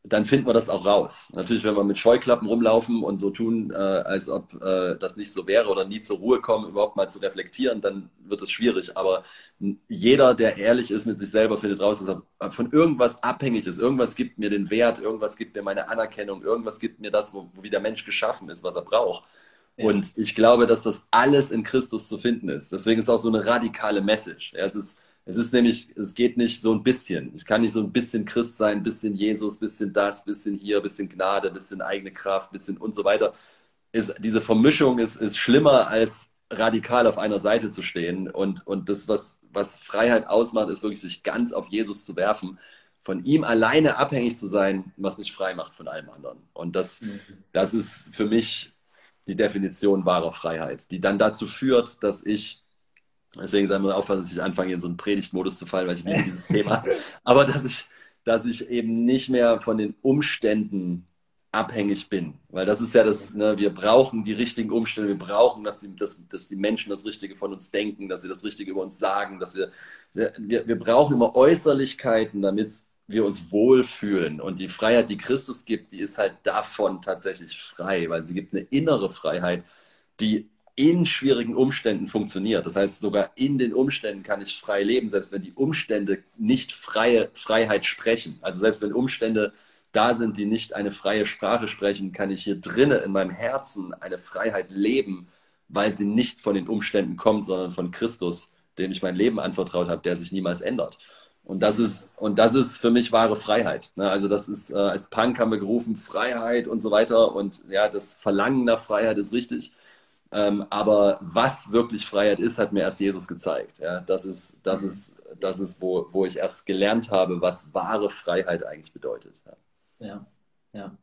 dann finden wir das auch raus. Natürlich, wenn wir mit Scheuklappen rumlaufen und so tun, äh, als ob äh, das nicht so wäre oder nie zur Ruhe kommen, überhaupt mal zu reflektieren, dann wird es schwierig. Aber jeder, der ehrlich ist mit sich selber, findet raus, dass er von irgendwas abhängig ist. Irgendwas gibt mir den Wert, irgendwas gibt mir meine Anerkennung, irgendwas gibt mir das, wo, wo wie der Mensch geschaffen ist, was er braucht. Ja. Und ich glaube, dass das alles in Christus zu finden ist. Deswegen ist auch so eine radikale Message. Ja, es ist es ist nämlich, es geht nicht so ein bisschen. Ich kann nicht so ein bisschen Christ sein, ein bisschen Jesus, ein bisschen das, ein bisschen hier, ein bisschen Gnade, ein bisschen eigene Kraft, ein bisschen und so weiter. Ist, diese Vermischung ist, ist schlimmer als radikal auf einer Seite zu stehen. Und, und das, was, was Freiheit ausmacht, ist wirklich sich ganz auf Jesus zu werfen, von ihm alleine abhängig zu sein, was mich frei macht von allem anderen. Und das, mhm. das ist für mich die Definition wahrer Freiheit, die dann dazu führt, dass ich Deswegen sei mal aufpassen, dass ich anfange, in so einen Predigtmodus zu fallen, weil ich liebe dieses Thema. Aber dass ich, dass ich eben nicht mehr von den Umständen abhängig bin. Weil das ist ja das, ne, wir brauchen die richtigen Umstände, wir brauchen, dass die, dass, dass die Menschen das Richtige von uns denken, dass sie das Richtige über uns sagen, dass wir, wir, wir brauchen immer Äußerlichkeiten, damit wir uns wohlfühlen. Und die Freiheit, die Christus gibt, die ist halt davon tatsächlich frei, weil sie gibt eine innere Freiheit, die in schwierigen Umständen funktioniert. Das heißt, sogar in den Umständen kann ich frei leben, selbst wenn die Umstände nicht freie Freiheit sprechen. Also selbst wenn Umstände da sind, die nicht eine freie Sprache sprechen, kann ich hier drinnen in meinem Herzen eine Freiheit leben, weil sie nicht von den Umständen kommt, sondern von Christus, dem ich mein Leben anvertraut habe, der sich niemals ändert. Und das ist, und das ist für mich wahre Freiheit. Ne? Also das ist, äh, als Punk haben wir gerufen, Freiheit und so weiter. Und ja, das Verlangen nach Freiheit ist richtig. Ähm, aber was wirklich Freiheit ist, hat mir erst Jesus gezeigt. Ja, das ist, das mhm. ist, das ist wo, wo ich erst gelernt habe, was wahre Freiheit eigentlich bedeutet. Ja, ja. ja.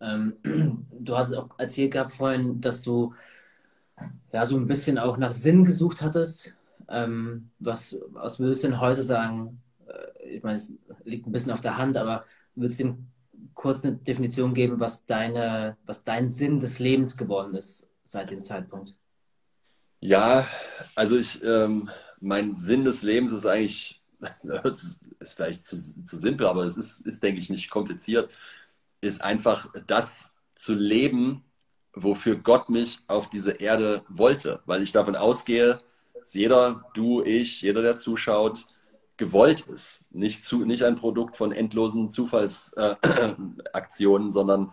Ähm, du hast auch erzählt gehabt vorhin, dass du ja so ein bisschen auch nach Sinn gesucht hattest. Ähm, was, was würdest du denn heute sagen? Äh, ich meine, es liegt ein bisschen auf der Hand, aber würdest du kurz eine Definition geben, was deine, was dein Sinn des Lebens geworden ist seit dem Zeitpunkt? Ja, also ich, ähm, mein Sinn des Lebens ist eigentlich, ist vielleicht zu, zu simpel, aber es ist, ist, denke ich, nicht kompliziert, ist einfach das zu leben, wofür Gott mich auf diese Erde wollte, weil ich davon ausgehe, dass jeder, du, ich, jeder, der zuschaut, gewollt ist. Nicht, zu, nicht ein Produkt von endlosen Zufallsaktionen, äh, sondern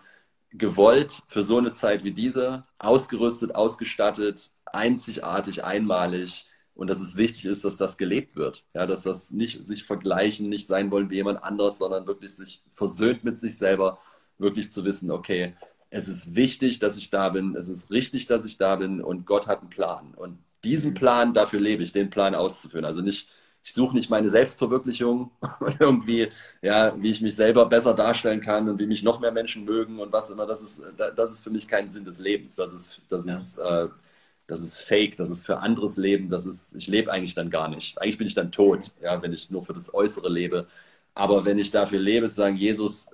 gewollt für so eine Zeit wie diese, ausgerüstet, ausgestattet, einzigartig, einmalig und dass es wichtig ist, dass das gelebt wird. Ja, dass das nicht sich vergleichen, nicht sein wollen wie jemand anderes, sondern wirklich sich versöhnt mit sich selber, wirklich zu wissen, okay, es ist wichtig, dass ich da bin, es ist richtig, dass ich da bin und Gott hat einen Plan. Und diesen Plan, dafür lebe ich, den Plan auszuführen. Also nicht ich suche nicht meine Selbstverwirklichung irgendwie, ja, wie ich mich selber besser darstellen kann und wie mich noch mehr Menschen mögen und was immer. Das ist, das ist für mich kein Sinn des Lebens. Das ist, das ja. ist, äh, das ist fake, das ist für anderes Leben, das ist, ich lebe eigentlich dann gar nicht. Eigentlich bin ich dann tot, ja, wenn ich nur für das Äußere lebe. Aber wenn ich dafür lebe, zu sagen, Jesus,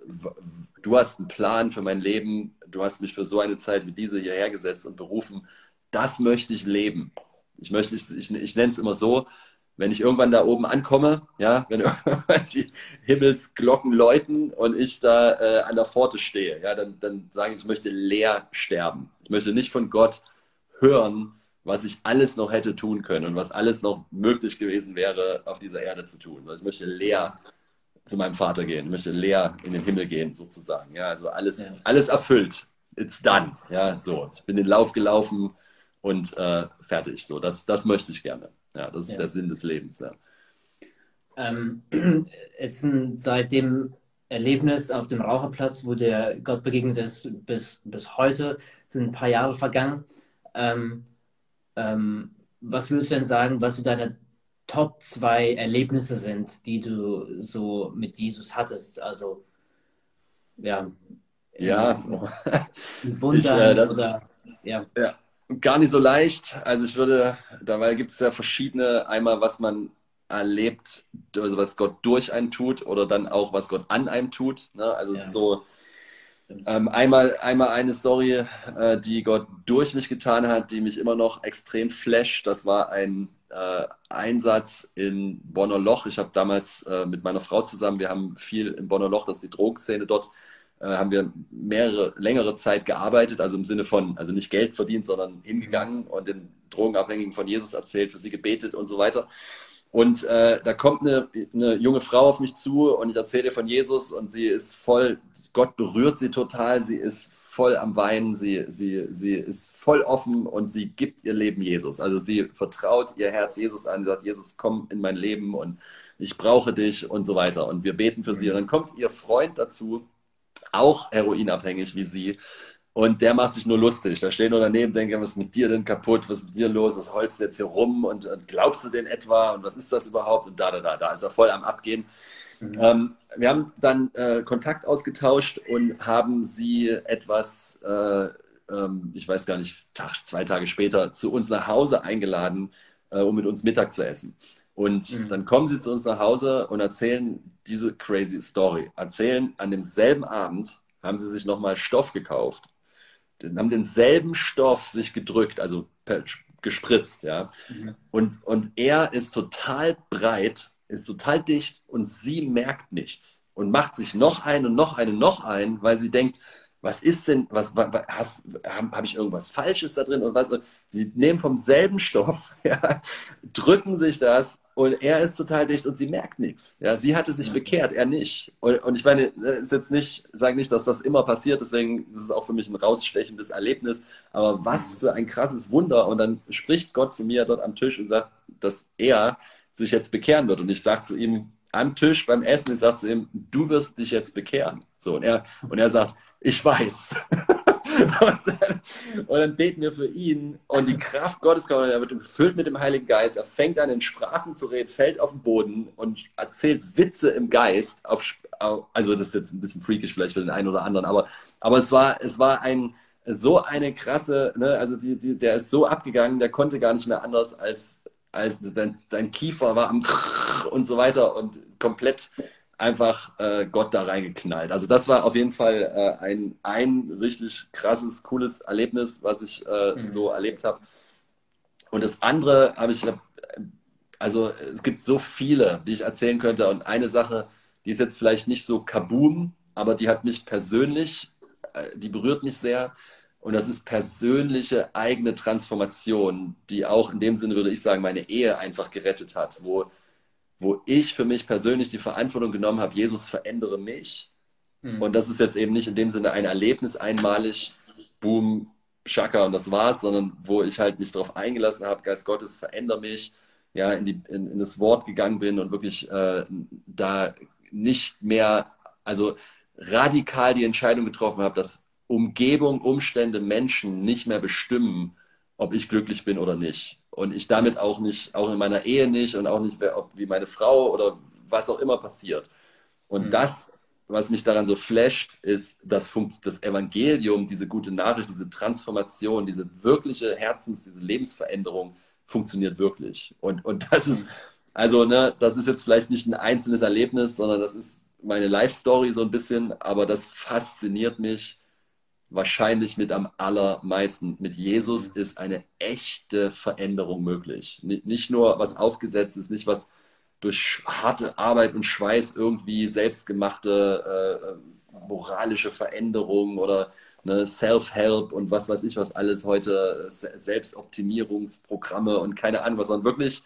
du hast einen Plan für mein Leben, du hast mich für so eine Zeit wie diese hierher gesetzt und berufen, das möchte ich leben. Ich möchte, ich, ich, ich nenne es immer so, wenn ich irgendwann da oben ankomme, ja, wenn die Himmelsglocken läuten und ich da äh, an der Pforte stehe, ja, dann, dann sage ich, ich möchte leer sterben. Ich möchte nicht von Gott hören, was ich alles noch hätte tun können und was alles noch möglich gewesen wäre, auf dieser Erde zu tun. Also ich möchte leer zu meinem Vater gehen, ich möchte leer in den Himmel gehen, sozusagen. Ja, also alles, ja. alles erfüllt. It's done. Ja, so. Ich bin den Lauf gelaufen und äh, fertig. So, das, das möchte ich gerne. Ja, das ist ja. der Sinn des Lebens. Ja. Ähm, jetzt seit dem Erlebnis auf dem Raucherplatz, wo der Gott begegnet ist, bis, bis heute sind ein paar Jahre vergangen. Ähm, ähm, was würdest du denn sagen, was so deine Top zwei Erlebnisse sind, die du so mit Jesus hattest? Also, ja. Ja. Wundern ich, äh, oder, ja. ja. Gar nicht so leicht. Also ich würde, dabei gibt es ja verschiedene, einmal was man erlebt, also was Gott durch einen tut oder dann auch was Gott an einem tut. Ne? Also ja. es ist so, ähm, einmal, einmal eine Story, äh, die Gott durch mich getan hat, die mich immer noch extrem flasht. Das war ein äh, Einsatz in Bonner Loch. Ich habe damals äh, mit meiner Frau zusammen, wir haben viel in Bonner Loch, das ist die Drogenszene dort, haben wir mehrere, längere Zeit gearbeitet, also im Sinne von, also nicht Geld verdient, sondern hingegangen und den Drogenabhängigen von Jesus erzählt, für sie gebetet und so weiter. Und äh, da kommt eine, eine junge Frau auf mich zu und ich erzähle ihr von Jesus und sie ist voll, Gott berührt sie total, sie ist voll am Weinen, sie, sie, sie ist voll offen und sie gibt ihr Leben Jesus. Also sie vertraut ihr Herz Jesus an, sagt, Jesus, komm in mein Leben und ich brauche dich und so weiter. Und wir beten für sie. Und dann kommt ihr Freund dazu, auch heroinabhängig wie sie. Und der macht sich nur lustig. Da stehen nur daneben, denken, was ist mit dir denn kaputt? Was ist mit dir los? Was holst du jetzt hier rum? Und, und glaubst du denn etwa? Und was ist das überhaupt? Und da, da, da, da ist er voll am Abgehen. Mhm. Ähm, wir haben dann äh, Kontakt ausgetauscht und haben sie etwas, äh, ähm, ich weiß gar nicht, Tag, zwei Tage später zu uns nach Hause eingeladen, äh, um mit uns Mittag zu essen. Und mhm. dann kommen sie zu uns nach Hause und erzählen diese crazy Story. Erzählen, an demselben Abend haben sie sich nochmal Stoff gekauft haben denselben Stoff sich gedrückt, also gespritzt, ja. Mhm. Und, und er ist total breit, ist total dicht und sie merkt nichts und macht sich noch einen und noch einen, noch einen, weil sie denkt, was ist denn, was, was habe hab ich irgendwas Falsches da drin und was? sie nehmen vom selben Stoff, ja, drücken sich das und er ist total dicht und sie merkt nichts. Ja, sie hatte sich bekehrt, er nicht. Und, und ich meine, ist jetzt nicht, sage nicht, dass das immer passiert, deswegen ist es auch für mich ein rausstechendes Erlebnis. Aber was für ein krasses Wunder. Und dann spricht Gott zu mir dort am Tisch und sagt, dass er sich jetzt bekehren wird. Und ich sage zu ihm am Tisch beim Essen, ich sage zu ihm, du wirst dich jetzt bekehren. So, und er, und er sagt, ich weiß. und, dann, und, dann, beten wir für ihn und die Kraft Gottes kommt, er wird gefüllt mit dem Heiligen Geist, er fängt an in Sprachen zu reden, fällt auf den Boden und erzählt Witze im Geist. Auf, also das ist jetzt ein bisschen freakish vielleicht für den einen oder anderen, aber, aber es war, es war ein, so eine krasse, ne, also die, die, der ist so abgegangen, der konnte gar nicht mehr anders als, als sein, sein Kiefer war am und so weiter und komplett einfach äh, Gott da reingeknallt. Also das war auf jeden Fall äh, ein, ein richtig krasses, cooles Erlebnis, was ich äh, mhm. so erlebt habe. Und das andere habe ich, also es gibt so viele, die ich erzählen könnte. Und eine Sache, die ist jetzt vielleicht nicht so kaboom, aber die hat mich persönlich, äh, die berührt mich sehr. Und das ist persönliche eigene Transformation, die auch in dem Sinne, würde ich sagen, meine Ehe einfach gerettet hat, wo wo ich für mich persönlich die Verantwortung genommen habe, Jesus verändere mich. Mhm. Und das ist jetzt eben nicht in dem Sinne ein Erlebnis einmalig, boom, Schaka und das war's, sondern wo ich halt mich darauf eingelassen habe, Geist Gottes, verändere mich, ja, in, die, in, in das Wort gegangen bin und wirklich äh, da nicht mehr, also radikal die Entscheidung getroffen habe, dass Umgebung, Umstände, Menschen nicht mehr bestimmen, ob ich glücklich bin oder nicht. Und ich damit auch nicht, auch in meiner Ehe nicht und auch nicht, ob, wie meine Frau oder was auch immer passiert. Und mhm. das was mich daran so flasht, ist, dass das Evangelium, diese gute Nachricht, diese Transformation, diese wirkliche Herzens-, diese Lebensveränderung funktioniert wirklich. Und, und das ist, also, ne, das ist jetzt vielleicht nicht ein einzelnes Erlebnis, sondern das ist meine Life-Story so ein bisschen, aber das fasziniert mich wahrscheinlich mit am allermeisten. Mit Jesus ist eine echte Veränderung möglich. Nicht nur was aufgesetzt ist, nicht was durch harte Arbeit und Schweiß irgendwie selbstgemachte äh, moralische Veränderung oder ne, Self-Help und was weiß ich was alles heute, Selbstoptimierungsprogramme und keine Ahnung was, sondern wirklich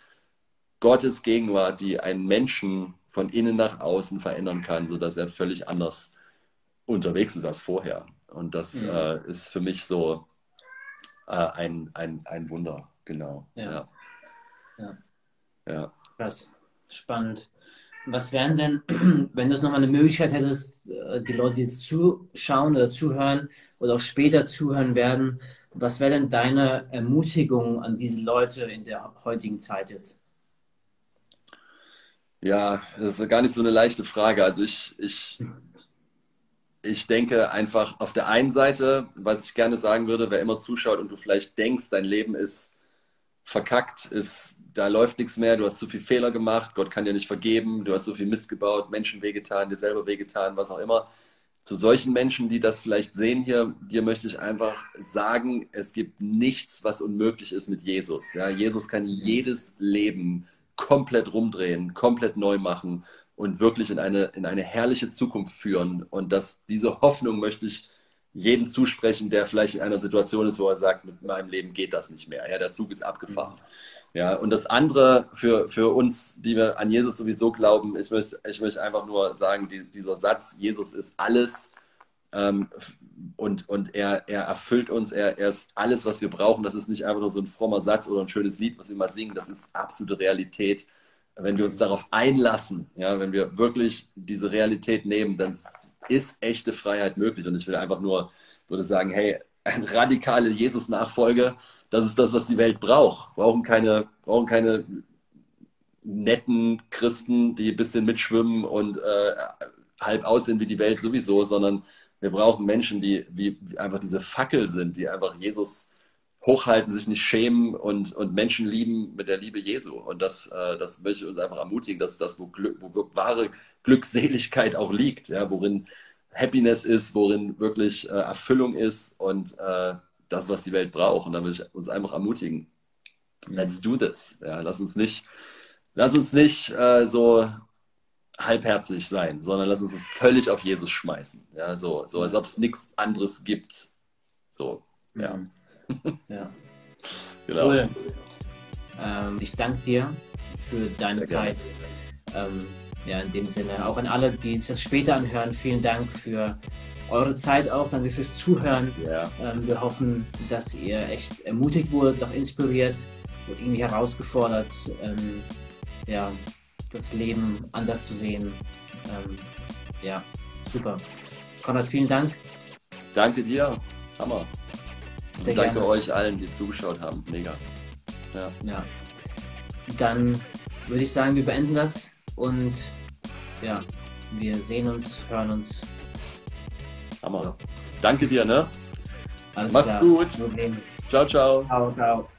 Gottes Gegenwart, die einen Menschen von innen nach außen verändern kann, sodass er völlig anders unterwegs ist als vorher. Und das mhm. äh, ist für mich so äh, ein, ein, ein Wunder, genau. Ja. Ja. ja. Krass, spannend. Was wären denn, wenn du nochmal eine Möglichkeit hättest, äh, die Leute, die jetzt zuschauen oder zuhören oder auch später zuhören werden, was wäre denn deine Ermutigung an diese Leute in der heutigen Zeit jetzt? Ja, das ist gar nicht so eine leichte Frage. Also ich, ich, ich denke einfach auf der einen Seite, was ich gerne sagen würde, wer immer zuschaut und du vielleicht denkst, dein Leben ist verkackt, ist, da läuft nichts mehr, du hast zu viel Fehler gemacht, Gott kann dir nicht vergeben, du hast so viel Mist gebaut, Menschen wehgetan, dir selber wehgetan, was auch immer. Zu solchen Menschen, die das vielleicht sehen hier, dir möchte ich einfach sagen, es gibt nichts, was unmöglich ist mit Jesus. Ja, Jesus kann jedes Leben komplett rumdrehen, komplett neu machen und wirklich in eine, in eine herrliche Zukunft führen. Und dass diese Hoffnung möchte ich jedem zusprechen, der vielleicht in einer Situation ist, wo er sagt, mit meinem Leben geht das nicht mehr. Ja, der Zug ist abgefahren. Ja, und das andere für, für uns, die wir an Jesus sowieso glauben, ich möchte, ich möchte einfach nur sagen, die, dieser Satz, Jesus ist alles, ähm, und, und er, er erfüllt uns, er, er ist alles, was wir brauchen. Das ist nicht einfach nur so ein frommer Satz oder ein schönes Lied, was wir mal singen. Das ist absolute Realität. Wenn wir uns darauf einlassen, ja, wenn wir wirklich diese Realität nehmen, dann ist echte Freiheit möglich. Und ich will einfach nur, würde sagen, hey, eine radikale Jesus-Nachfolge, das ist das, was die Welt braucht. Brauchen keine, brauchen keine netten Christen, die ein bisschen mitschwimmen und äh, halb aussehen wie die Welt sowieso, sondern wir brauchen Menschen, die wie, wie einfach diese Fackel sind, die einfach Jesus hochhalten, sich nicht schämen und, und Menschen lieben mit der Liebe Jesu. Und das, äh, das möchte ich uns einfach ermutigen, dass das, wo, Glück, wo wahre Glückseligkeit auch liegt, ja, worin Happiness ist, worin wirklich äh, Erfüllung ist und äh, das, was die Welt braucht. Und da will ich uns einfach ermutigen. Let's do this. Ja, lass uns nicht, lass uns nicht äh, so halbherzig sein, sondern lass uns es völlig auf Jesus schmeißen. Ja, so, so als ob es nichts anderes gibt. So, ja. Mhm. Ja. genau. Cool. Ähm, ich danke dir für deine Sehr Zeit. Ähm, ja, in dem Sinne, auch an alle, die sich das später anhören, vielen Dank für eure Zeit auch. Danke fürs Zuhören. Ja. Ähm, wir hoffen, dass ihr echt ermutigt wurdet, auch inspiriert und irgendwie herausgefordert, ähm, ja, das Leben anders zu sehen. Ähm, ja, super. Konrad, vielen Dank. Danke dir. Hammer. Sehr und danke gerne. euch allen, die zugeschaut haben. Mega. Ja. ja. Dann würde ich sagen, wir beenden das und ja, wir sehen uns, hören uns. Hammer. Ja. Danke dir, ne? Alles Macht's klar. gut. Ciao, ciao. Ciao, ciao.